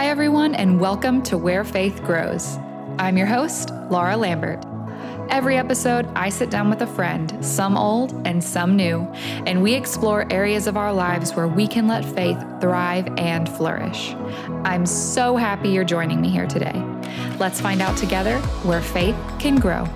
Hi, everyone, and welcome to Where Faith Grows. I'm your host, Laura Lambert. Every episode, I sit down with a friend, some old and some new, and we explore areas of our lives where we can let faith thrive and flourish. I'm so happy you're joining me here today. Let's find out together where faith can grow.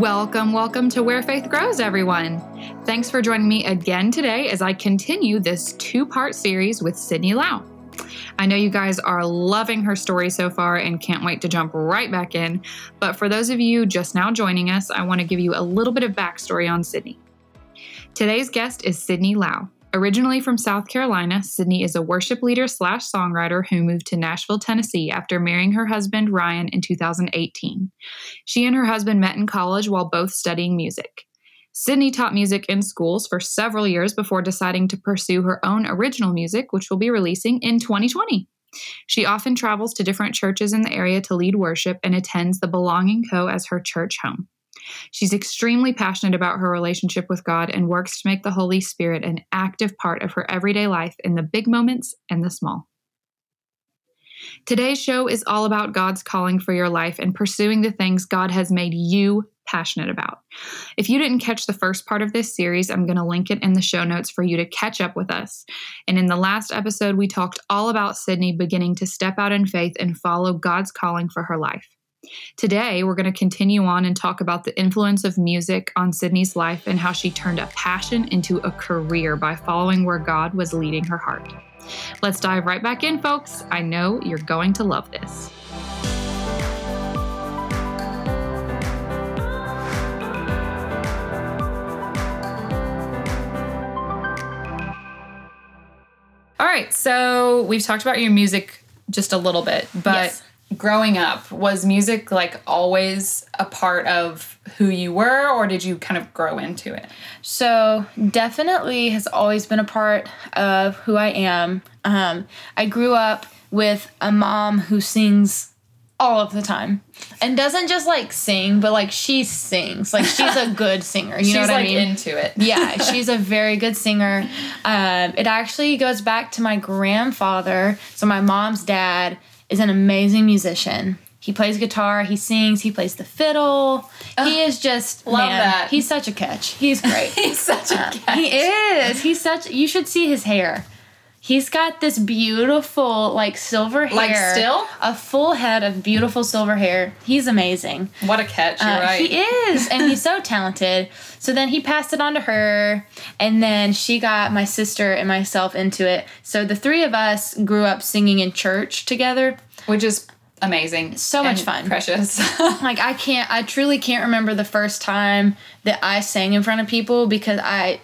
Welcome, welcome to Where Faith Grows, everyone. Thanks for joining me again today as I continue this two part series with Sydney Lau. I know you guys are loving her story so far and can't wait to jump right back in. But for those of you just now joining us, I want to give you a little bit of backstory on Sydney. Today's guest is Sydney Lau. Originally from South Carolina, Sydney is a worship leader slash songwriter who moved to Nashville, Tennessee after marrying her husband Ryan in 2018. She and her husband met in college while both studying music. Sydney taught music in schools for several years before deciding to pursue her own original music, which will be releasing in 2020. She often travels to different churches in the area to lead worship and attends the Belonging Co. as her church home. She's extremely passionate about her relationship with God and works to make the Holy Spirit an active part of her everyday life in the big moments and the small. Today's show is all about God's calling for your life and pursuing the things God has made you passionate about. If you didn't catch the first part of this series, I'm going to link it in the show notes for you to catch up with us. And in the last episode, we talked all about Sydney beginning to step out in faith and follow God's calling for her life. Today, we're going to continue on and talk about the influence of music on Sydney's life and how she turned a passion into a career by following where God was leading her heart. Let's dive right back in, folks. I know you're going to love this. All right, so we've talked about your music just a little bit, but Yes. Growing up, was music like always a part of who you were, or did you kind of grow into it? So definitely has always been a part of who I am. Um, I grew up with a mom who sings all of the time and doesn't just like sing, but like she sings. Like she's a good singer. You She's know what like I mean? into it. yeah, she's a very good singer. Um, it actually goes back to my grandfather. So my mom's dad is an amazing musician. He plays guitar, he sings, he plays the fiddle. he is just love man, that. He's such a catch. He's great. He's such a cat. he is. He's such. You should see his hair. He's got this beautiful, like silver hair. Like still? a full head of beautiful silver hair. He's amazing. What a catch! You're Uh, right. He is, and he's so talented. So then he passed it on to her, and then she got my sister and myself into it. So the three of us grew up singing in church together. Which is amazing. So much fun. Precious. Like I can't, I truly can't remember the first time that I sang in front of people because I,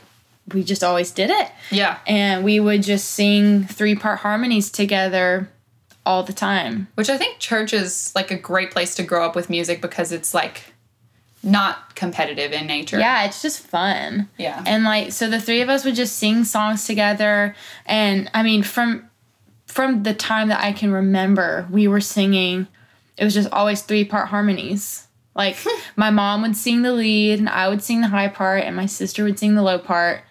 we just always did it. yeah. and we would just sing three part harmonies together all the time. Which I think church is like a great place to grow up with music because it's like not competitive in nature. Yeah, it's just fun. Yeah. And like so the three of us would just sing songs together and I mean from from the time that I can remember, we were singing it was just always three part harmonies. Like my mom would sing the lead and I would sing the high part and my sister would sing the low part.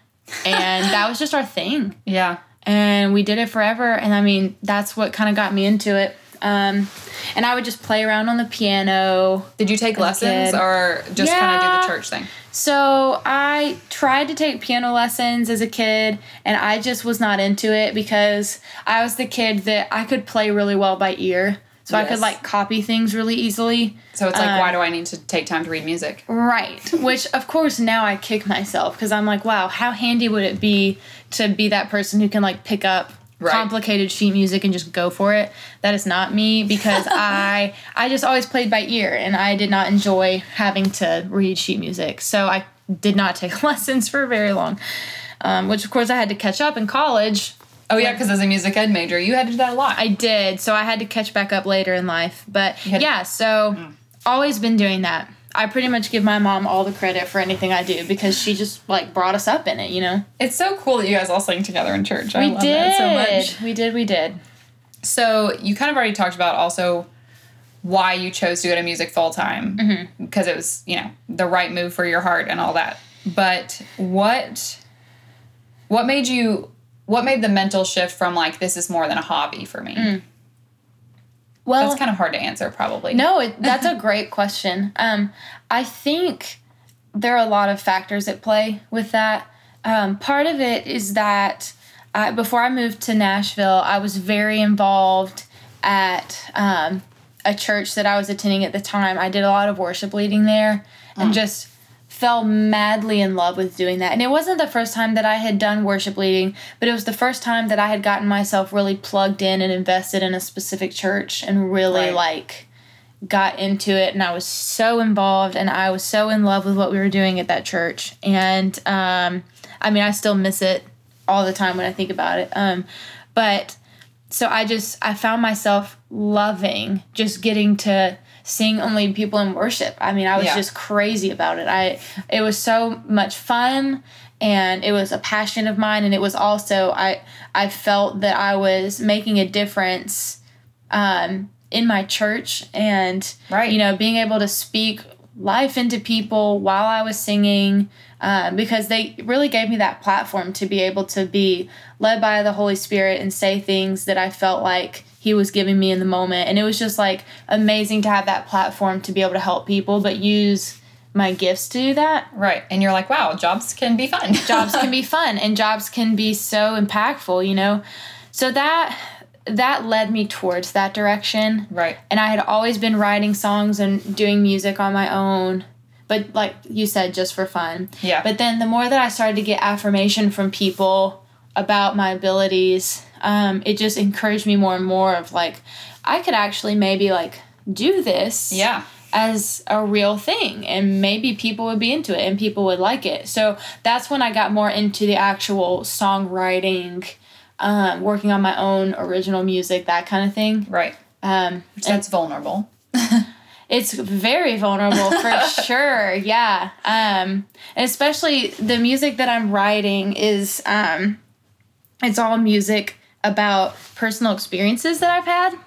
And that was just our thing. Yeah. and we did it forever and i mean that's what kind of got me into it um, and i would just play around on the piano Did you take lessons or just kind of do the church thing? so i tried to take piano lessons as a kid and i just was not into it because i was the kid that i could play really well by ear so i could like copy things really easily So it's like, Um, why do I need to take time to read music? Right. Which, of course, now I kick myself because I'm like, wow, how handy would it be to be that person who can like pick up Right. complicated sheet music and just go for it? That is not me because I I just always played by ear and I did not enjoy having to read sheet music. So I did not take lessons for very long. Um, which of course I had to catch up in college. Oh yeah, because as a music ed major, you had to do that a lot. I did, so I had to catch back up later in life. But yeah, so always been doing that. I pretty much give my mom all the credit for anything I do because she just like brought us up in it, you know. it's so cool that you guys all sing together in church. I we love did. that so much. We did. We did. So you kind of already talked about also why you chose to go to music full time Mm-hmm. because it was you know the right move for your heart and all that. But what what made you what made the mental shift from like this is more than a hobby for me? Mm. Well, That's kind of hard to answer, probably. No, it, that's a great question. Um, I think there are a lot of factors at play with that. Um, part of it is that I, before I moved to Nashville, I was very involved at um, a church that I was attending at the time. I did a lot of worship leading there and just fell madly in love with doing that. And it wasn't the first time that I had done worship leading, but it was the first time that I had gotten myself really plugged in and invested in a specific church and really Right. like got into it and I was so involved and I was so in love with what we were doing at that church. And um I mean I still miss it all the time when I think about it. Um but so I just I found myself loving just getting to sing only people in worship. I mean, I was Yeah. just crazy about it. I it was so much fun and it was a passion of mine and it was also I I felt that I was making a difference um in my church and Right. you know being able to speak life into people while I was singing um, because they really gave me that platform to be able to be led by the Holy Spirit and say things that I felt like He was giving me in the moment. And it was just like amazing to have that platform to be able to help people, but use my gifts to do that. Right. And you're like, wow, jobs can be fun. Jobs can be fun and jobs can be so impactful, you know? So that that led me towards that direction right. and I had always been writing songs and doing music on my own, but like you said, just for fun. Yeah. But then the more that I started to get affirmation from people about my abilities, um, it just encouraged me more and more of like, I could actually maybe like do this Yeah. as a real thing and maybe people would be into it and people would like it. So that's when I got more into the actual songwriting, um, working on my own original music, that kind of thing. Right. Um, that's vulnerable. it's very vulnerable for sure. Yeah. Um, and especially the music that I'm writing is um, it's all music about personal experiences that I've had.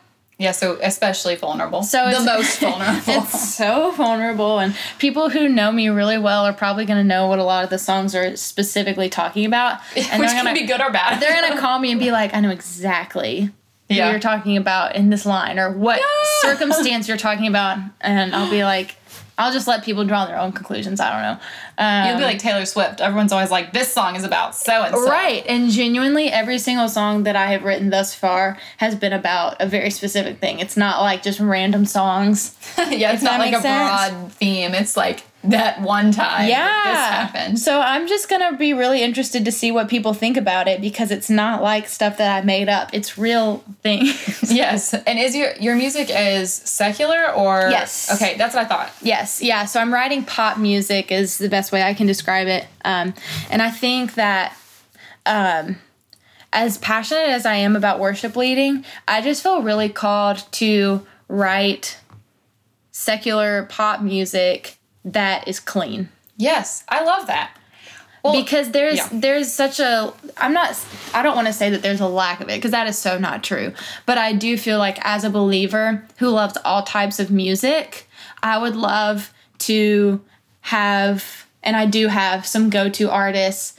Yeah, so especially vulnerable. So the it's- most vulnerable. It's so vulnerable, and people who know me really well are probably going to know what a lot of the songs are specifically talking about. And Which can gonna, be good or bad. They're going to call me and be like, "I know exactly Yeah. what you're talking about in this line, or what Yeah. circumstance you're talking about," and I'll be like, "I'll just let people draw their own conclusions." I don't know. Um, You'll be like Taylor Swift. Everyone's always like, this song is about so and so. Right, and genuinely, every single song that I have written thus far has been about a very specific thing. It's not like just random songs. yeah, it's not like a sense. broad theme. It's like that one time yeah this happened. so i'm just gonna be really interested to see what people think about it because it's not like stuff that i made up it's real things yes. And is your your music is secular or Yes. Okay, that's what I thought. yes yeah so i'm writing pop music is the best way i can describe it um, and i think that um, as passionate as i am about worship leading i just feel really called to write secular pop music that is clean Yes, I love that. Well, because there's yeah. there's such a I'm not I don't want to say that there's a lack of it because that is so not true. But I do feel like as a believer who loves all types of music, I would love to have and I do have some go-to artists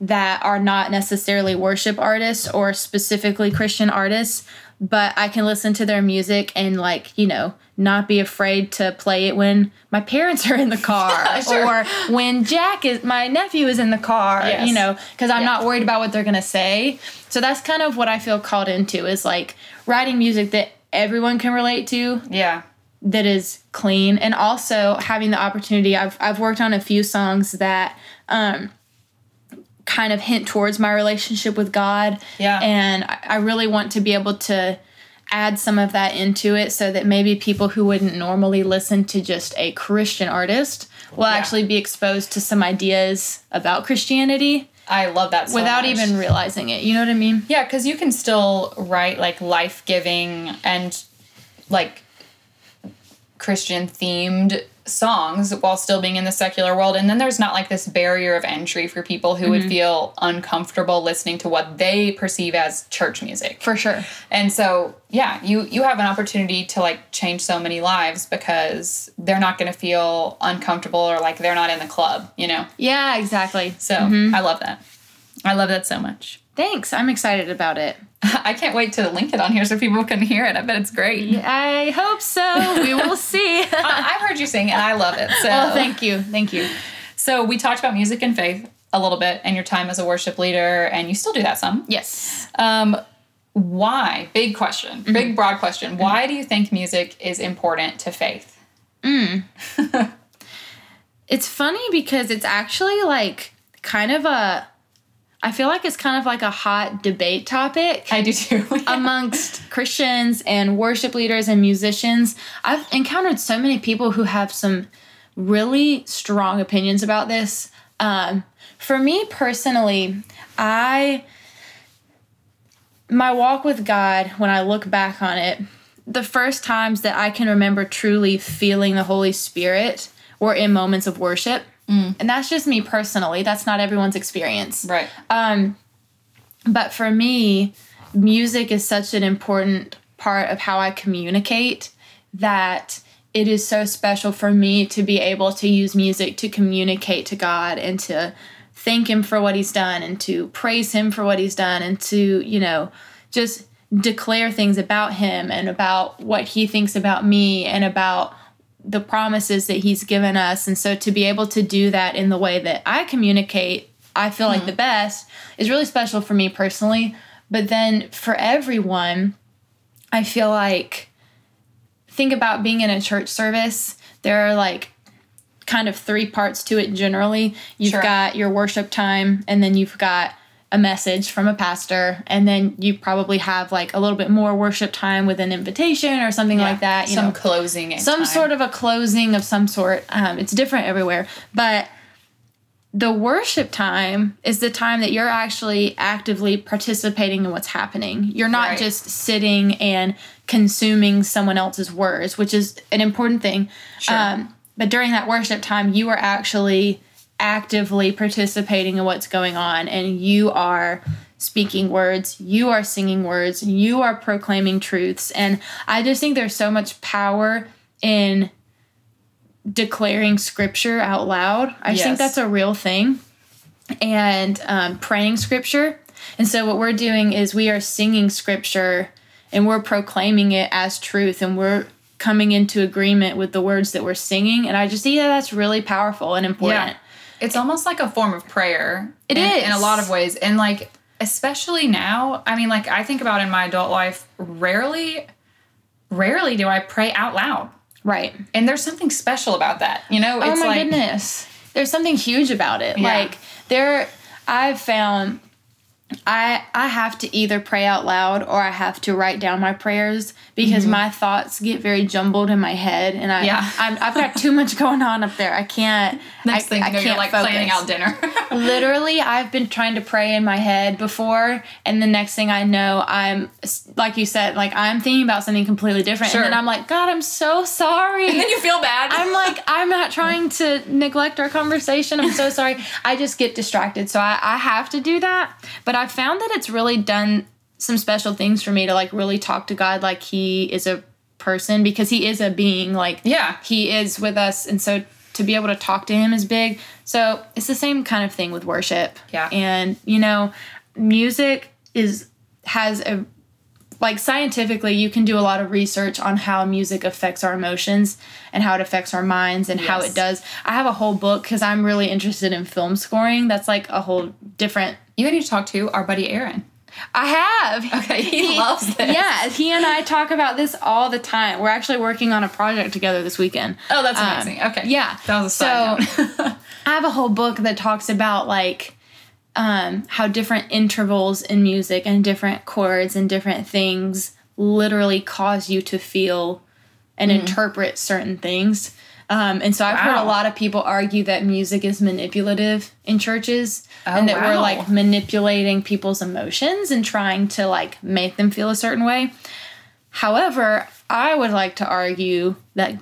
that are not necessarily worship artists or specifically Christian artists, but I can listen to their music and like, you know, not be afraid to play it when my parents are in the car Sure. or when Jack is my nephew is in the car, Yes. you know, cuz I'm Yeah. not worried about what they're going to say. So that's kind of what I feel called into is like writing music that everyone can relate to yeah. that is clean and also having the opportunity I've I've worked on a few songs that um kind of hint towards my relationship with God. Yeah. And I, I really want to be able to add some of that into it so that maybe people who wouldn't normally listen to just a Christian artist will actually be exposed to some ideas about Christianity I love that so without much. even realizing it. You know what I mean? Yeah, because you can still write like life giving and like Christian themed songs while still being in the secular world. And then there's not like this barrier of entry for people who Mm-hmm. would feel uncomfortable listening to what they perceive as church music. For sure. And so, yeah, you you have an opportunity to like change so many lives because they're not going to feel uncomfortable or like they're not in the club, you know. Yeah, exactly. So, I love that. I love that so much. Thanks. I'm excited about it. I can't wait to link it on here so people can hear it. I bet it's great. I hope so. We will see. I- I've heard you sing and I love it. So, well, thank you. Thank you. so we talked about music and faith a little bit and your time as a worship leader, and you still do that some. Yes. Um, why? Big question. Mm-hmm. Big broad question. Mm-hmm. Why do you think music is important to faith? Mm. It's funny because it's actually like kind of a I feel like it's kind of like a hot debate topic I do too. amongst Christians and worship leaders and musicians. I've encountered so many people who have some really strong opinions about this. Um, for me personally, I my walk with God, when I look back on it, the first times that I can remember truly feeling the Holy Spirit were in moments of worship. And that's just me personally. That's not everyone's experience. right. Um, but for me, music is such an important part of how I communicate that it is so special for me to be able to use music to communicate to God and to thank Him for what He's done and to praise Him for what He's done and to, you know, just declare things about Him and about what He thinks about me and about the promises that He's given us. And so to be able to do that in the way that I communicate, I feel like hmm. the best is really special for me personally. But then for everyone, I feel like think about being in a church service. There are like kind of three parts to it generally. You've Sure. got your worship time, and then you've got a message from a pastor, and then you probably have like a little bit more worship time with an invitation or something like that. You some know, closing. some sort of a closing of some sort. Um, it's different everywhere, but the worship time is the time that you're actually actively participating in what's happening. You're not Right. just sitting and consuming someone else's words, which is an important thing. Sure. Um, but during that worship time, you are actually actively participating in what's going on, and you are speaking words, you are singing words, you are proclaiming truths. And I just think there's so much power in declaring scripture out loud. I just think that's a real thing. And um, praying scripture. And so what we're doing is we are singing scripture and we're proclaiming it as truth and we're coming into agreement with the words that we're singing. And I just see that that's really powerful and important. Yeah. It's almost like a form of prayer. It is is. in a lot of ways. And like especially now, I mean like I think about in my adult life, rarely rarely do I pray out loud. Right. And there's something special about that. You know, Oh my like goodness. There's something huge about it. Yeah. Like there I've found I I have to either pray out loud or I have to write down my prayers because my thoughts get very jumbled in my head and I Mm-hmm. Yeah. I'm, I've got too much going on up there. I can't next I, thing I you know, you're like focus. planning out dinner. Literally, I've been trying to pray in my head before, and the next thing I know, I'm like you said, like I'm thinking about something completely different, Sure. and then I'm like, God, I'm so sorry. and then you feel bad. I'm like, I'm not trying to neglect our conversation. I'm so sorry. I just get distracted. So I, I have to do that. But I found that it's really done some special things for me to like really talk to God like he is a person because he is a being. Like, Yeah. he is with us. And so to be able to talk to him is big. So it's the same kind of thing with worship. Yeah. And, you know, music is, has a, like scientifically you can do a lot of research on how music affects our emotions and how it affects our minds and how it does i have a whole book because i'm really interested in film scoring that's like a whole different you need to talk to our buddy Aaron. i have Okay, he loves this. yeah he and i talk about this all the time we're actually working on a project together this weekend Oh, that's Um, amazing. okay. yeah That was a side so. I have a whole book that talks about like um, how different intervals in music and different chords and different things literally cause you to feel and interpret certain things. Um, and so I've heard a lot of people argue that music is manipulative in churches and Oh, that we're like manipulating people's emotions and trying to like make them feel a certain way. However, I would like to argue that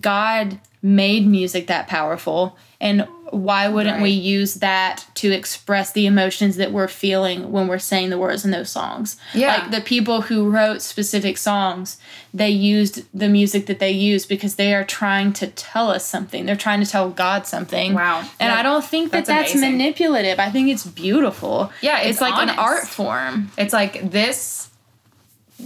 God made music that powerful and why wouldn't we use that to express the emotions that we're feeling when we're saying the words in those songs? Yeah. like the people who wrote specific songs they used the music that they used because they are trying to tell us something. They're trying to tell god something. Wow. and Yeah, i don't think that that's that's, manipulative. I think it's beautiful. Yeah, it's it's, like honest. an art form. It's like this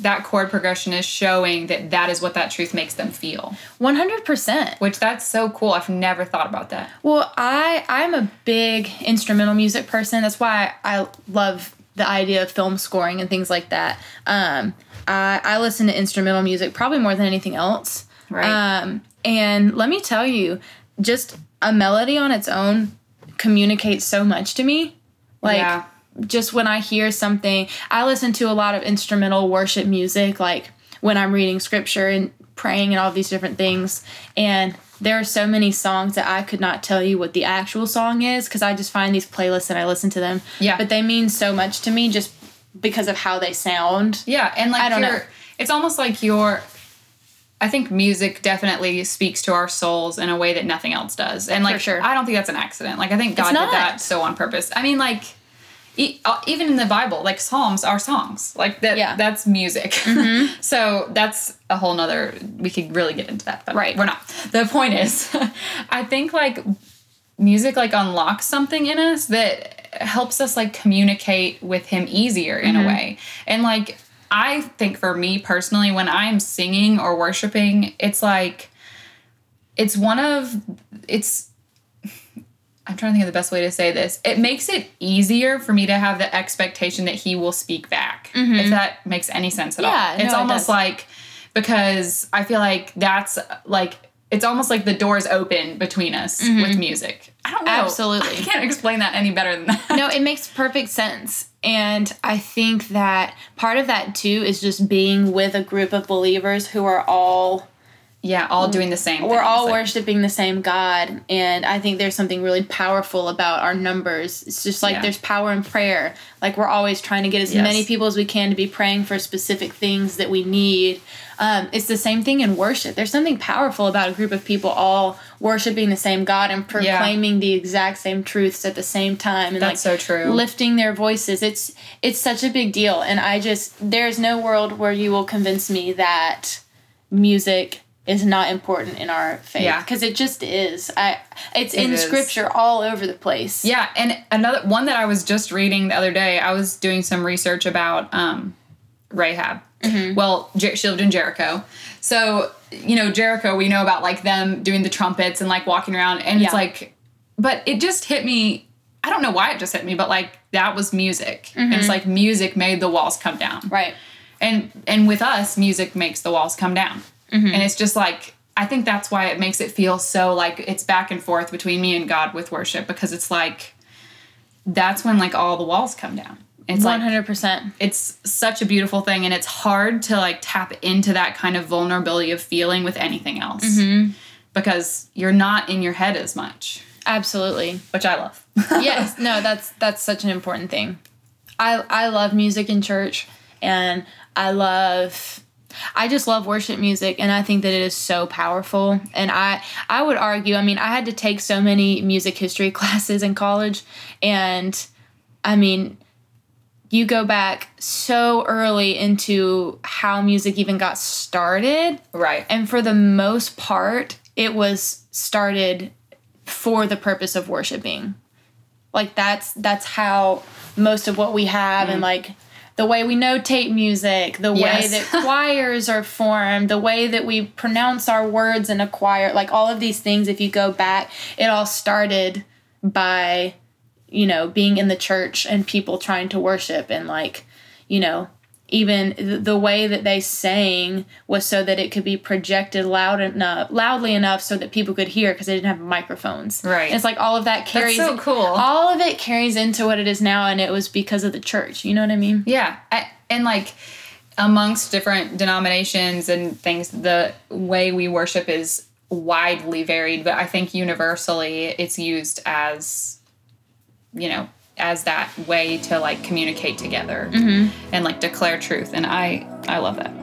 that chord progression is showing that that is what that truth makes them feel. 100% Which that's so cool. I've never thought about that. Well, I I'm a big instrumental music person. That's why I love the idea of film scoring and things like that. Um, I I listen to instrumental music probably more than anything else. Right. Um, and let me tell you, just a melody on its own communicates so much to me. Like Yeah. Just when I hear something, I listen to a lot of instrumental worship music, like when I'm reading scripture and praying and all these different things. And there are so many songs that I could not tell you what the actual song is because I just find these playlists and I listen to them. Yeah. But they mean so much to me just because of how they sound. Yeah, and like I don't you're, know. it's almost like you're. I think music definitely speaks to our souls in a way that nothing else does, and like sure. I don't think that's an accident. Like I think God did that so on purpose. I mean, like e- uh, even in the Bible, like Psalms are songs. Like that. Yeah. Mm-hmm. That's music. so that's a whole nother. We could really get into that, but Right. we're not. The point is, I think like music like unlocks something in us that helps us like communicate with him easier in a way. And like I think for me personally when I'm singing or worshiping, it's like it's one of it's I'm trying to think of the best way to say this. It makes it easier for me to have the expectation that he will speak back. If mm-hmm. that makes any sense at Yeah, all. It's it almost does. like because I feel like that's like it's almost like the doors open between us mm-hmm. with music. I don't know. Absolutely. I can't explain that any better than that. no, it makes perfect sense. And I think that part of that too is just being with a group of believers who are all Yeah, all doing the same. we're things, all like- worshiping the same God, and I think there's something really powerful about our numbers. It's just like Yeah. there's power in prayer. Like we're always trying to get as Yes. many people as we can to be praying for specific things that we need. Um, it's the same thing in worship. There's something powerful about a group of people all worshiping the same God and proclaiming the exact same truths at the same time, and That's like so true. lifting their voices. It's it's such a big deal, and I just there's no world where you will convince me that music is not important in our faith Yeah. because it just is. I it's It in is. scripture all over the place. Yeah, and another one that I was just reading the other day, I was doing some research about um, Rahab. Mm-hmm. Well, Jer- she lived in Jericho. So, you know, Jericho, we know about like them doing the trumpets and like walking around. And it's like, but it just hit me. I don't know why it just hit me, but like that was music. And it's like music made the walls come down. Mm-hmm. Right. And and with us, music makes the walls come down. Mm-hmm. And it's just like I think that's why it makes it feel so like it's back and forth between me and God with worship because it's like that's when like all the walls come down. It's hundred percent. it's such a beautiful thing and it's hard to like tap into that kind of vulnerability of feeling with anything else. Mm-hmm. Because you're not in your head as much, Absolutely. which I love. yes. No, that's that's such an important thing. I I love music in church, and I love. I just love worship music and I think that it is so powerful and I I would argue I mean I had to take so many music history classes in college and I mean you go back so early into how music even got started right. and for the most part, it was started for the purpose of worshiping. Like that's that's how most of what we have and mm. like the way we notate music, the. Yes. way that choirs are formed, the way that we pronounce our words in a choir, like all of these things if you go back, it all started by you know, being in the church and people trying to worship and like, you know, even the way that they sang was so that it could be projected loud enough, loudly enough so that people could hear because they didn't have microphones. Right. And it's like all of that carries That's so cool. All of it carries into what it is now and it was because of the church. You know what I mean? Yeah, I, and like amongst different denominations and things, the way we worship is widely varied. But I think universally, it's used as, you know, as that way to like communicate together mm-hmm. and like declare truth. And I, I love that.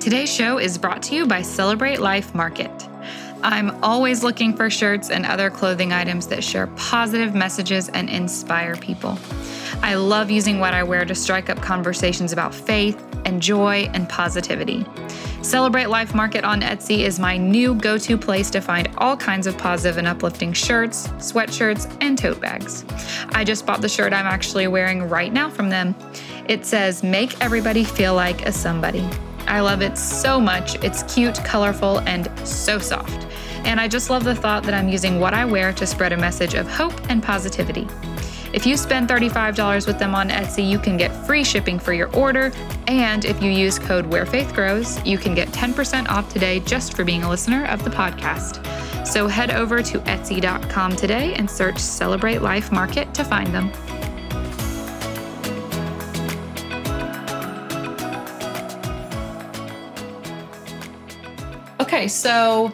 Today's show is brought to you by Celebrate Life Market. I'm always looking for shirts and other clothing items that share positive messages and inspire people. I love using what I wear to strike up conversations about faith and joy and positivity. Celebrate Life Market on Etsy is my new go to place to find all kinds of positive and uplifting shirts, sweatshirts, and tote bags. I just bought the shirt I'm actually wearing right now from them. It says, Make everybody feel like a somebody. I love it so much. It's cute, colorful, and so soft. And I just love the thought that I'm using what I wear to spread a message of hope and positivity. If you spend $35 with them on Etsy, you can get free shipping for your order. And if you use code Where Faith Grows, you can get 10% off today just for being a listener of the podcast. So head over to Etsy.com today and search Celebrate Life Market to find them. Okay, so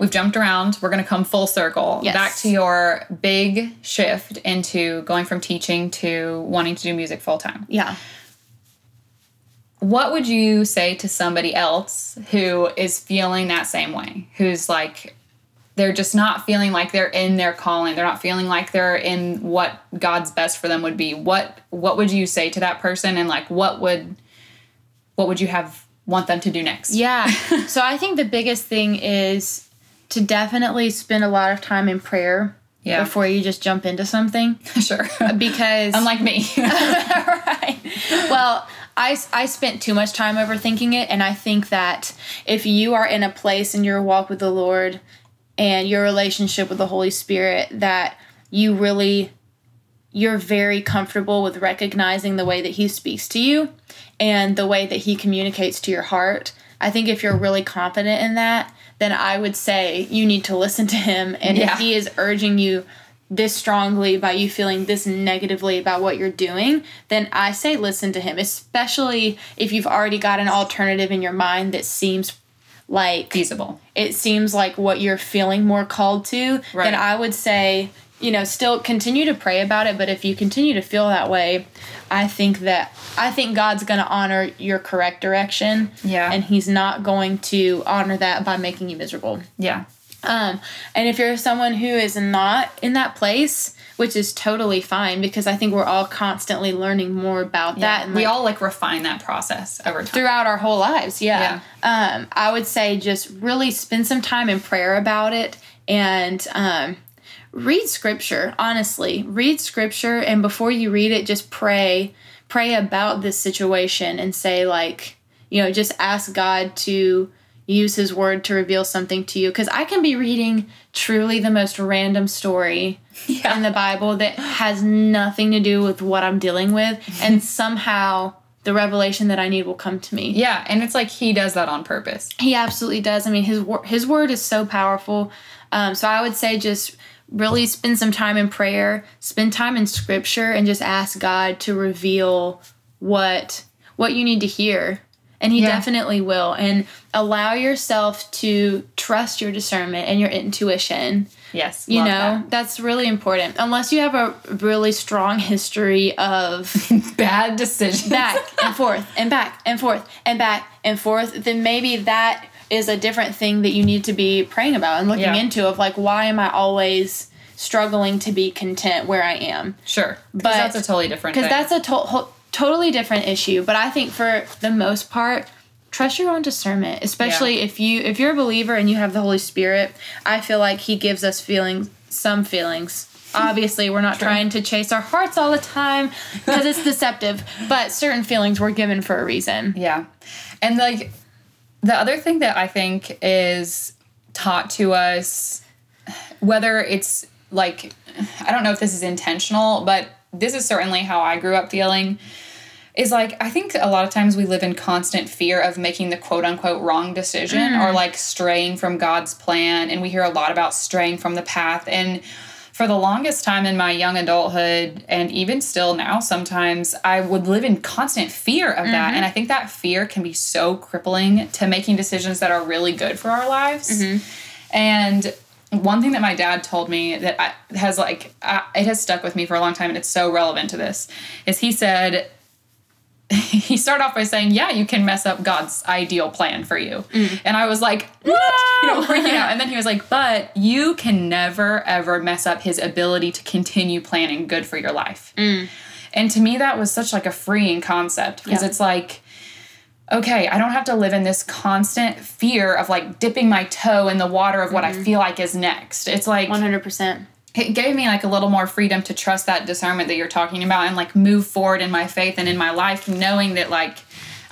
we've jumped around. We're going to come full circle Yes. back to your big shift into going from teaching to wanting to do music full time. Yeah. What would you say to somebody else who is feeling that same way? Who's like, they're just not feeling like they're in their calling. They're not feeling like they're in what God's best for them would be. What what would you say to that person and like what would what would you have want them to do next? Yeah. so I think the biggest thing is to definitely spend a lot of time in prayer Yeah. before you just jump into something sure. because Unlike me. right. Well, I, I spent too much time overthinking it, and I think that if you are in a place in your walk with the Lord and your relationship with the Holy Spirit, that you really you're very comfortable with recognizing the way that he speaks to you and the way that he communicates to your heart. I think if you're really confident in that, then I would say you need to listen to him. And Yeah. if he is urging you this strongly by you feeling this negatively about what you're doing, then I say listen to him, especially if you've already got an alternative in your mind that seems like Feasible. it seems like what you're feeling more called to, Right. then I would say, you know, still continue to pray about it. But if you continue to feel that way, I think that I think God's going to honor your correct direction. Yeah. And He's not going to honor that by making you miserable. Yeah. Um, and if you're someone who is not in that place, which is totally fine because I think we're all constantly learning more about that. And we like, all like refine that process over time. throughout our whole lives. Yeah. Um, I would say just really spend some time in prayer about it and um, read scripture. Honestly, read scripture, and before you read it, just pray. Pray about this situation and say like, you know, just ask God to use His Word to reveal something to you. Because I can be reading truly the most random story Yeah. in the Bible that has nothing to do with what I'm dealing with, and somehow the revelation that I need will come to me. Yeah, and it's like he does that on purpose. He absolutely does. I mean, his wor- his word is so powerful. Um, so I would say just really spend some time in prayer, spend time in scripture, and just ask God to reveal what what you need to hear. And he Yeah. definitely will. And allow yourself to trust your discernment and your intuition. Yes. You know, that's really important. Unless you have a really strong history of bad decisions. back and forth and back and forth and back and forth, then maybe that is a different thing that you need to be praying about and looking Yeah. into of like why am I always struggling to be content where I am? sure, But- that's a totally different. Because that's a to- totally different issue. But I think for the most part, trust your own discernment, especially if you if you're a believer and you have the Holy Spirit. I feel like He gives us feelings, some feelings. Obviously, we're not trying to chase our hearts all the time because it's deceptive. But certain feelings were given for a reason. Yeah. And like the other thing that I think is taught to us, whether it's like, I don't know if this is intentional, but this is certainly how I grew up feeling. Is like, I think a lot of times we live in constant fear of making the quote unquote wrong decision or mm. like straying from God's plan. And we hear a lot about straying from the path. And for the longest time in my young adulthood and even still now sometimes i would live in constant fear of that. Mm-hmm. And i think that fear can be so crippling to making decisions that are really good for our lives. Mm-hmm. And one thing that my dad told me that I, has like I, it has stuck with me for a long time and it's so relevant to this is he said he started off by saying, "Yeah, you can mess up God's ideal plan for you," Mm. and I was like, "What?" You know, freaking out. And then he was like, "But you can never ever mess up His ability to continue planning good for your life." And to me, that was such like a freeing concept because Yeah. it's like, okay, I don't have to live in this constant fear of like dipping my toe in the water of what I feel like is next. It's like 100%. It gave me like a little more freedom to trust that discernment that you're talking about and like move forward in my faith and in my life knowing that like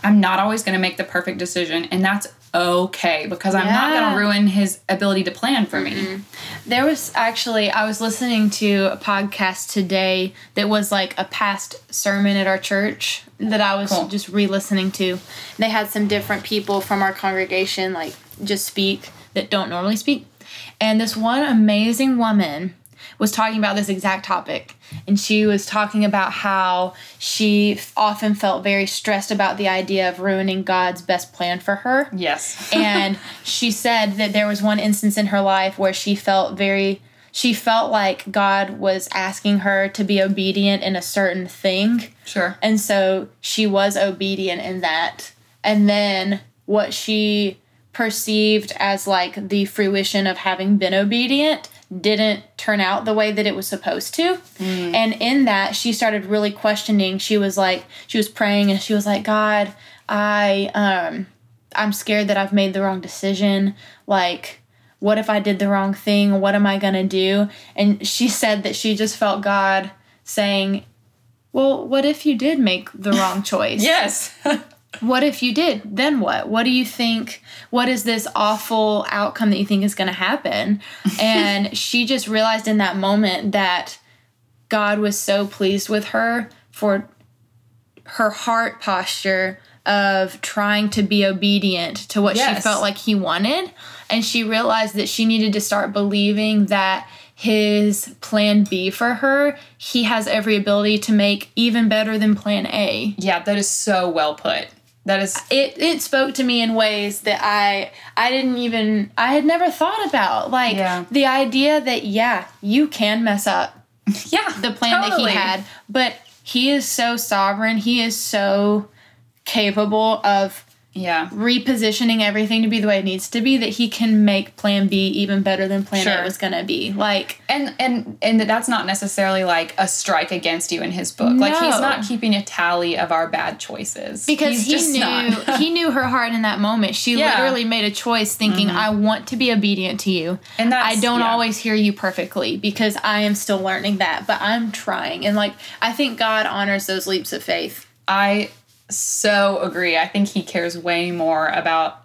I'm not always going to make the perfect decision and that's okay because I'm not going to ruin his ability to plan for me. There was actually, I was listening to a podcast today that was like a past sermon at our church that I was Cool. just re listening to. They had some different people from our congregation, like, just speak that don't normally speak. And this one amazing woman was talking about this exact topic. And she was talking about how she often felt very stressed about the idea of ruining God's best plan for her Yes. and she said that there was one instance in her life where she felt very she felt like God was asking her to be obedient in a certain thing sure. and so she was obedient in that and then what she perceived as like the fruition of having been obedient didn't turn out the way that it was supposed to. And in that she started really questioning. She was like she was praying and she was like god i um i'm scared that i've made the wrong decision. Like what if i did the wrong thing? What am i going to do? And she said that she just felt god saying well, what if you did make the wrong choice? Yes. What if you did? Then what? What do you think? What is this awful outcome that you think is going to happen? And she just realized in that moment that God was so pleased with her for her heart posture of trying to be obedient to what she felt like he wanted. And she realized that she needed to start believing that his plan B for her, he has every ability to make even better than plan A. yeah, that is so well put. That is It it spoke to me in ways that I I didn't even I had never thought about. Like Yeah. the idea that yeah, you can mess up yeah, the plan that he had, but he is so sovereign. He is so capable of Yeah. repositioning everything to be the way it needs to be that he can make plan B even better than plan Sure. A was going to be. Like And and and that's not necessarily like a strike against you in his book. Like he's not keeping a tally of our bad choices. because He's he knew he knew her heart in that moment. She Yeah. Mm-hmm. literally made a choice thinking I want to be obedient to you. And that's- I don't yeah. always hear you perfectly because I am still learning that, but I'm trying. And like I think God honors those leaps of faith. I so agree. I think he cares way more about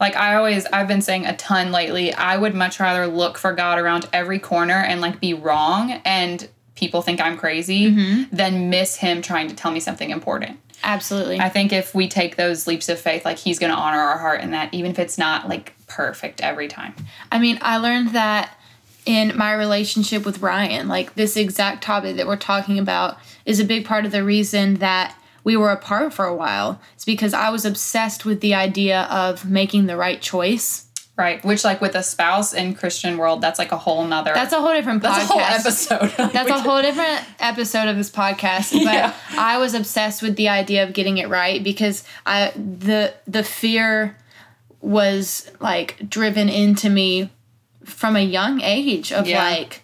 like I always I've been saying a ton lately. I would much rather look for God around every corner and like be wrong and people think I'm crazy Mm-hmm. than miss him trying to tell me something important. Absolutely. I think if we take those leaps of faith, like he's going to honor our heart in that, even if it's not like perfect every time. I mean, I learned that in my relationship with Ryan. Like this exact topic that we're talking about is a big part of the reason that we were apart for a while. It's because I was obsessed with the idea of making the right choice. Right. Which, like, with a spouse in Christian world, that's like a whole nother. That's a whole different podcast. that's a whole episode. That's a whole different episode of this podcast, but Yeah. I was obsessed with the idea of getting it right because I the the fear was like driven into me from a young age of Yeah. like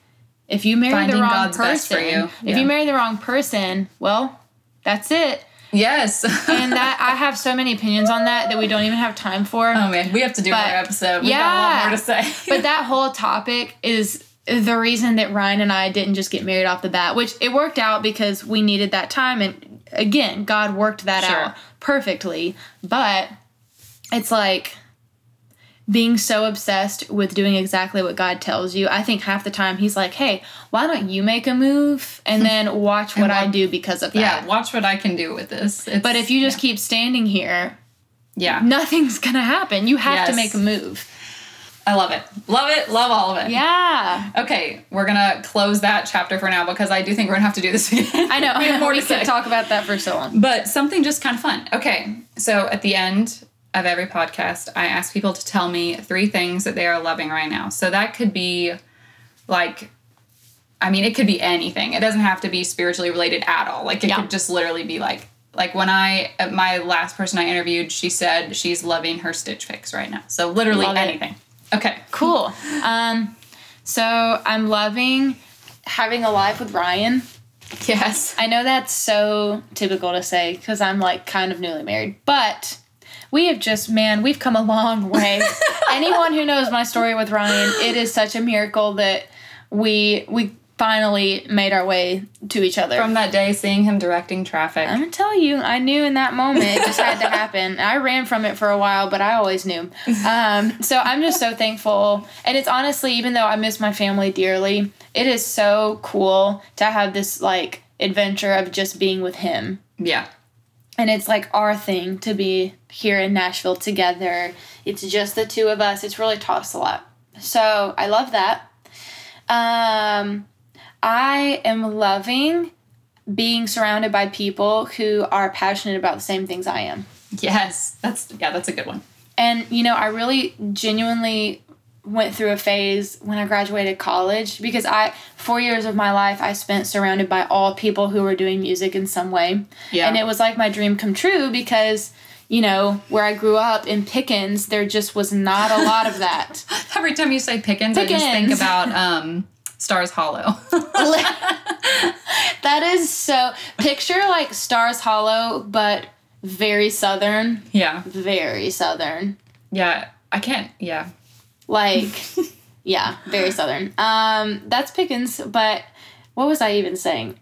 if you marry Finding the wrong God's best for person, you. if you marry the wrong person, well, that's it. Yes. And that I have so many opinions on that that we don't even have time for. oh man, we have to do But- another episode. We got a yeah. lot more to say. but that whole topic is the reason that Ryan and I didn't just get married off the bat, which it worked out because we needed that time. And again, God worked that Sure. out perfectly. But it's like being so obsessed with doing exactly what God tells you. I think half the time he's like, hey, why don't you make a move and then watch what I do because of that? yeah, watch what I can do with this. It's, But if you just keep standing here, yeah, nothing's going to happen. You have to make a move. I love it, love it, love all of it. Yeah. Okay, we're gonna close that chapter for now because I do think we're gonna have to do this again. I know. we have more we to talk about that for so long. But something just kind of fun. Okay, so at the end of every podcast, I ask people to tell me three things that they are loving right now. So that could be like, I mean, it could be anything. It doesn't have to be spiritually related at all. Like, it Yeah. could just literally be like Like when I, my last person I interviewed, she said she's loving her Stitch Fix right now. So literally Love it. anything. Okay. Cool. Um, so I'm loving having a life with Ryan. Yes. I know that's so typical to say because I'm like kind of newly married, but we have just, man, we've come a long way. Anyone who knows my story with Ryan, it is such a miracle that we we finally made our way to each other. From that day, seeing him directing traffic. I'm gonna tell you, I knew in that moment it just had to happen. I ran from it for a while, but I always knew. Um, so I'm just so thankful. And it's honestly, even though I miss my family dearly, it is so cool to have this like adventure of just being with him. yeah. And it's like our thing to be here in Nashville together. It's just the two of us. It's really taught us a lot. So I love that. Um, I am loving being surrounded by people who are passionate about the same things I am. Yes. That's, yeah, that's a good one. And, you know, I really genuinely went through a phase when I graduated college because I, four years of my life, I spent surrounded by all people who were doing music in some way. Yeah. And it was like my dream come true because, you know, where I grew up in Pickens, there just was not a lot of that. Every time you say Pickens, I just think about um, Stars Hollow. that is so. Picture like Stars Hollow, but very southern. yeah. Very southern. Yeah. I can't, yeah. Like, yeah, very southern. Um, that's Pickens, but what was I even saying?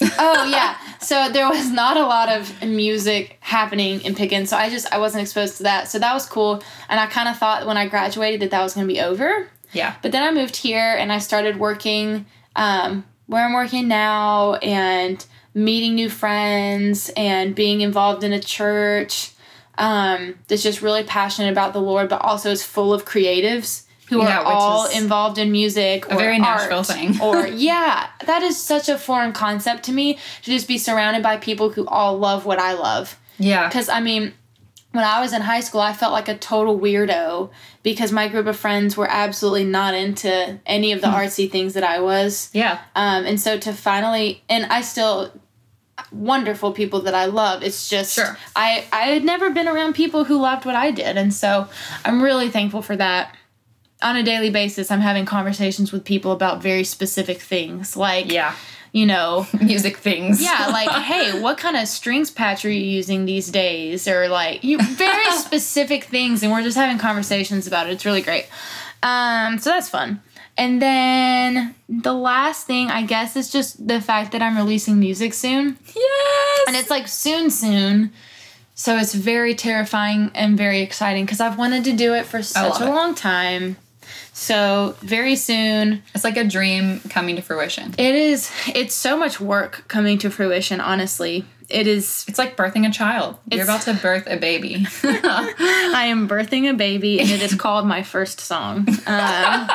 oh yeah, so there was not a lot of music happening in Pickens, so I just I wasn't exposed to that. So that was cool, and I kind of thought when I graduated that that was gonna be over. Yeah. But then I moved here and I started working um, where I'm working now and meeting new friends and being involved in a church um, that's just really passionate about the Lord, but also is full of creatives who Yeah, are all involved in music or very Nashville art thing. or yeah, that is such a foreign concept to me to just be surrounded by people who all love what I love. Yeah. Because I mean, when I was in high school, I felt like a total weirdo because my group of friends were absolutely not into any of the Hmm. artsy things that I was. Yeah. Um, and so to finally, and I still wonderful people that I love. It's just Sure. I I had never been around people who loved what I did, and so I'm really thankful for that. On a daily basis, I'm having conversations with people about very specific things, like Yeah. you know, Music things. yeah, like, hey, what kind of strings patch are you using these days? Or like, you very specific things, and we're just having conversations about it. It's really great. Um, so that's fun. And then the last thing, I guess, is just the fact that I'm releasing music soon, yes. and it's like soon, soon. So it's very terrifying and very exciting because I've wanted to do it for such a it. long time. So very soon, It's like a dream coming to fruition. it is. It's so much work coming to fruition. Honestly, it is It's like birthing a child. You're about to birth a baby. I am birthing a baby, and it is called my first song. Um,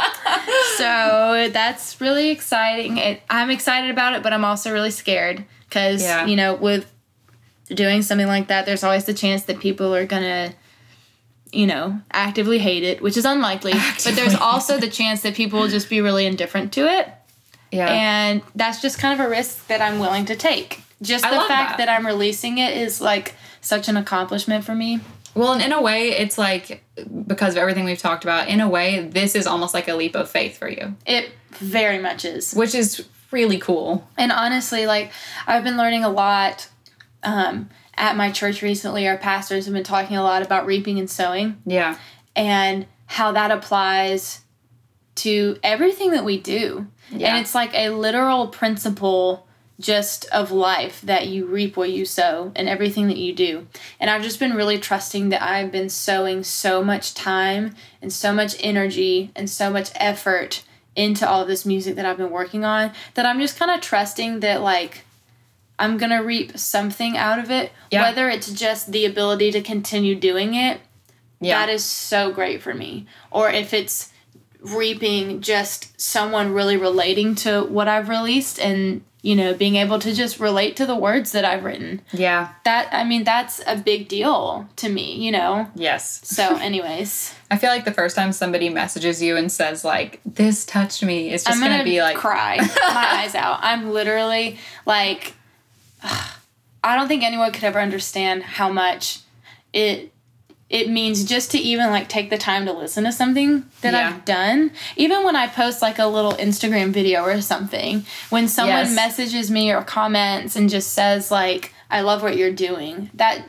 so that's really exciting. It, I'm excited about it, but I'm also really scared because Yeah. you know, with doing something like that, there's always the chance that people are gonna, you know, actively hate it, which is unlikely. But there's also the chance that people will just be really indifferent to it, yeah. and that's just kind of a risk that I'm willing to take. Just I the fact that. that I'm releasing it is like such an accomplishment for me. Well, and in a way, it's like because of everything we've talked about. In a way, this is almost like a leap of faith for you, It very much is. which is really cool. And honestly, like I've been learning a lot um, at my church recently. Our pastors have been talking a lot about reaping and sowing Yeah. and how that applies to everything that we do. Yeah. And it's like a literal principle just of life that you reap what you sow and everything that you do. And I've just been really trusting that I've been sowing so much time and so much energy and so much effort into all this music that I've been working on that I'm just kind of trusting that like I'm going to reap something out of it Yeah. whether it's just the ability to continue doing it Yeah. that is so great for me. Or if it's reaping just someone really relating to what I've released and, you know, being able to just relate to the words that I've written. yeah. That, I mean, that's a big deal to me, you know? Yes. So, anyways, I feel like the first time somebody messages you and says like this touched me, it's just gonna, gonna be like cry my eyes out. I'm literally like, I don't think anyone could ever understand how much it it means just to even like take the time to listen to something that Yeah. I've done. Even when I post like a little Instagram video or something, when someone Yes. messages me or comments and just says like I love what you're doing. That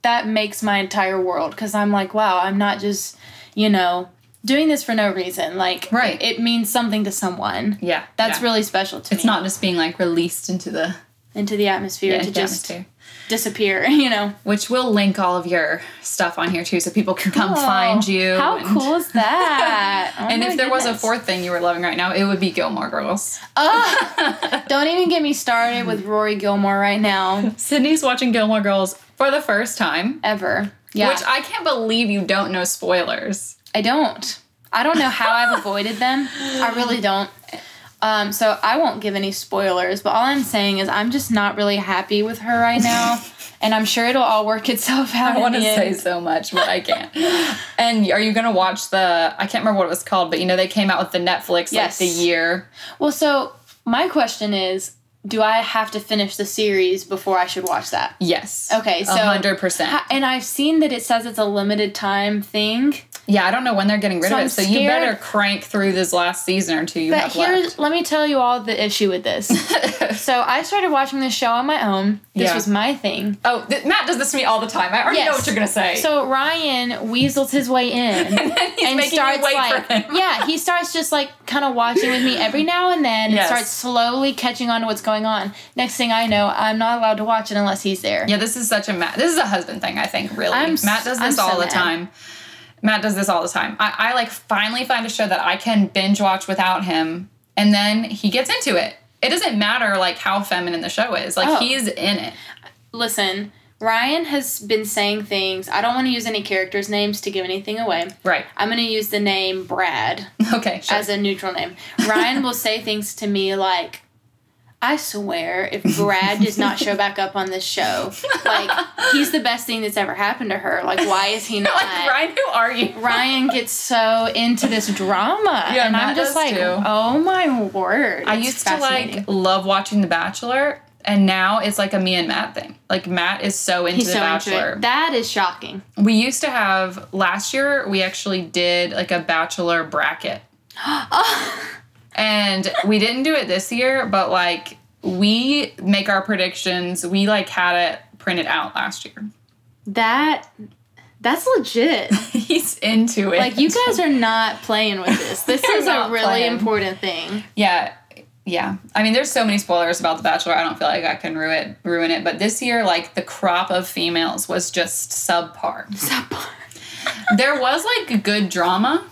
that makes my entire world cuz I'm like, wow, I'm not just, you know, doing this for no reason. Like Right. it, means something to someone. Yeah. That's yeah. really special to It's me. It's not just being like released into the, into the atmosphere to the just atmosphere. Disappear, you know. Which we'll link all of your stuff on here too, so people can come Oh, find you. How and- cool is that? Oh And if there was a fourth thing you were loving right now, it would be Gilmore Girls. Ugh, don't even get me started with Rory Gilmore right now. Sydney's watching Gilmore Girls for the first time, Ever. Yeah. which I can't believe you don't know spoilers. I don't. I don't know how I've avoided them. I really don't. Um, so I won't give any spoilers, but all I'm saying is I'm just not really happy with her right now. and I'm sure it'll all work itself out. I want to say end. so much, but I can't. and are you gonna watch the? I can't remember what it was called, but you know they came out with the Netflix Yes. like the year. Well, so my question is do I have to finish the series before I should watch that? Yes. Okay, so- hundred percent. And I've seen that it says it's a limited time thing. Yeah, I don't know when they're getting rid So of I'm it, so you better crank through this last season or two you But have here's left. let me tell you all the issue with this. so I started watching this show on my own. This Yeah. was my thing. Oh, th- Matt does this to me all the time. I already know what you're gonna say. So Ryan weasels his way in and then he's making you wait like yeah, he starts just like kind of watching with me every now and then and Yes. starts slowly catching on to what's going on. Next thing I know, I'm not allowed to watch it unless he's there. Yeah, this is such a Matt. This is a husband thing, I think. Really, I'm Matt does I'm this so all the mad. time. Matt does this all the time. I, I like finally find a show that I can binge watch without him, and then he gets into it. It doesn't matter like how feminine the show is. Like Oh. he's in it. Listen, Ryan has been saying things. I don't want to use any characters' names to give anything away. Right. I'm going to use the name Brad. Okay. Sure. as a neutral name. Ryan will say things to me like, I swear, if Brad does not show back up on this show, like he's the best thing that's ever happened to her. Like, why is he not? like Ryan, who are you? Ryan gets so into this drama, Yeah, and Matt I'm just like, too. oh my word! I used to like love watching The Bachelor, and now it's like a me and Matt thing. Like Matt is so into He's The so Bachelor. into. That is shocking. We used to have last year. We actually did like a Bachelor bracket. Oh. And we didn't do it this year, but like we make our predictions. We like had it printed out last year. That that's legit. He's into it. like you guys are not playing with this. This is a really playing. important thing. yeah, yeah. I mean, there's so many spoilers about The Bachelor. I don't feel like I can ruin ruin it. But this year, like the crop of females was just subpar. subpar. there was like good drama.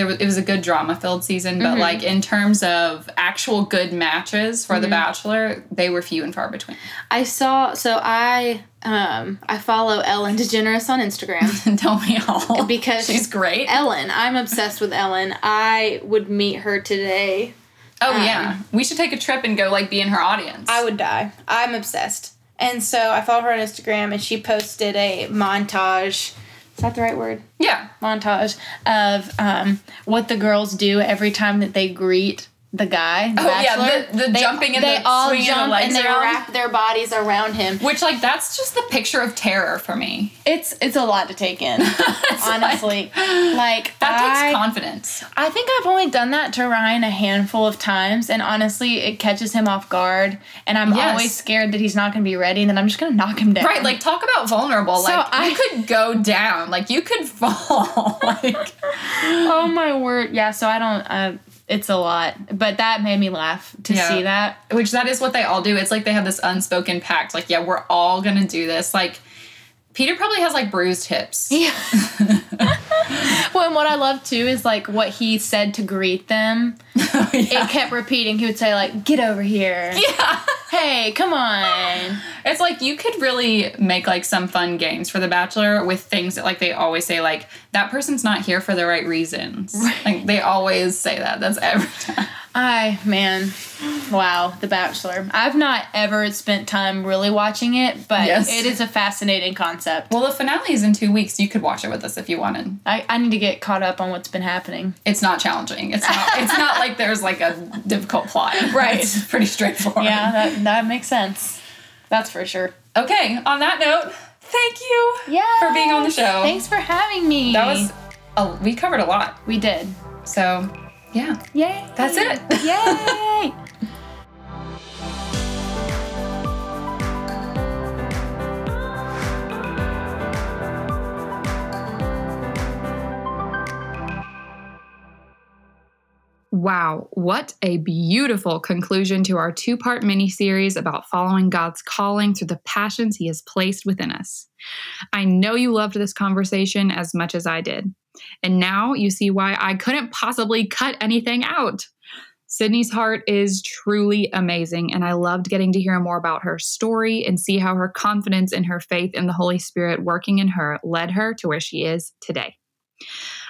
There was, it was a good drama filled season, but Mm-hmm. like in terms of actual good matches for The Bachelor, they were few and far between. I saw so I um I follow Ellen DeGeneres on Instagram. Tell me all. Because she's great. Ellen, I'm obsessed with Ellen. I would meet her today. oh um, yeah, we should take a trip and go like be in her audience. I would die. I'm obsessed. And so I follow her on Instagram and she posted a montage. Is that the right word? yeah, Montage of um, what the girls do every time that they greet the guy. The Oh, yeah, the- the They- jumping and they the all jump legs and they around. wrap their bodies around him. which like that's just the picture of terror for me. It's it's a lot to take in. honestly, like, That I, takes confidence. I think I've only done that to Ryan a handful of times, and honestly, it catches him off guard, and I'm Yes. always scared that he's not going to be ready, and then I'm just going to knock him down. Right, like talk about vulnerable. So like I- you could go down, like you could fall. like oh my word, yeah. So I don't. Uh, it's a lot, but that made me laugh to Yeah. see that. which that is what they all do. It's like they have this unspoken pact. Like, yeah, we're all gonna do this. Like, Peter probably has like bruised hips. Yeah. well, and what I love too is like what he said to greet them. Oh, yeah. It kept repeating. He would say like, "Get over here." yeah. Hey, come on. It's like you could really make like some fun games for The Bachelor with things that like they always say like that person's not here for the right reasons. Like they always say that. That's every time. I man, wow, The Bachelor. I've not ever spent time really watching it, but Yes. it is a fascinating concept. Well, the finale is in two weeks. You could watch it with us if you wanted. I, I need to get caught up on what's been happening. It's not challenging. It's not. it's not like there's like a difficult plot. Right. It's pretty straightforward. Yeah, that that makes sense. That's for sure. Okay, on that note, thank you Yeah. for being on the show. Thanks for having me. That was, a, we covered a lot. We did. So, yeah. Yay. That's it. Yay. Wow, what a beautiful conclusion to our two part mini series about following God's calling through the passions He has placed within us. I know you loved this conversation as much as I did. And now you see why I couldn't possibly cut anything out. Sydney's heart is truly amazing, and I loved getting to hear more about her story and see how her confidence in her faith in the Holy Spirit working in her led her to where she is today.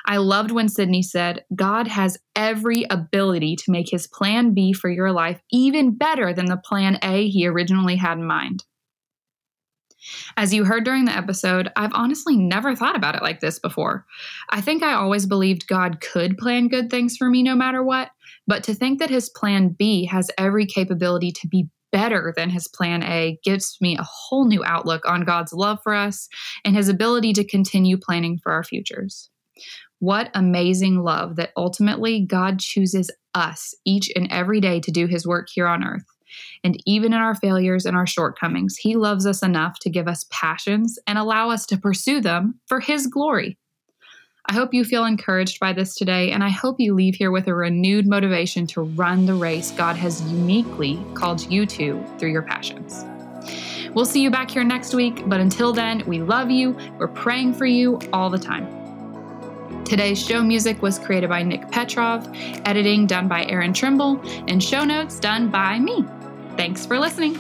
I loved when Sydney said, God has every ability to make his plan B for your life even better than the plan A he originally had in mind. As you heard during the episode, I've honestly never thought about it like this before. I think I always believed God could plan good things for me no matter what, but to think that his plan B has every capability to be better than his plan A gives me a whole new outlook on God's love for us and his ability to continue planning for our futures. What amazing love that ultimately God chooses us each and every day to do his work here on earth. And even in our failures and our shortcomings, he loves us enough to give us passions and allow us to pursue them for his glory. I hope you feel encouraged by this today, and I hope you leave here with a renewed motivation to run the race God has uniquely called you to through your passions. We'll see you back here next week, but until then, we love you, we're praying for you all the time. Today's show music was created by Nick Petrov, editing done by Aaron Trimble, and show notes done by me. Thanks for listening.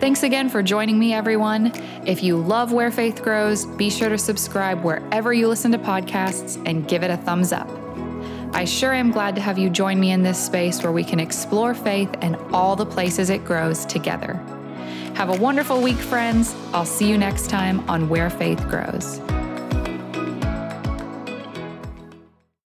Thanks again for joining me, everyone. If you love Where Faith Grows, be sure to subscribe wherever you listen to podcasts and give it a thumbs up. I sure am glad to have you join me in this space where we can explore faith and all the places it grows together. Have a wonderful week, friends. I'll see you next time on Where Faith Grows.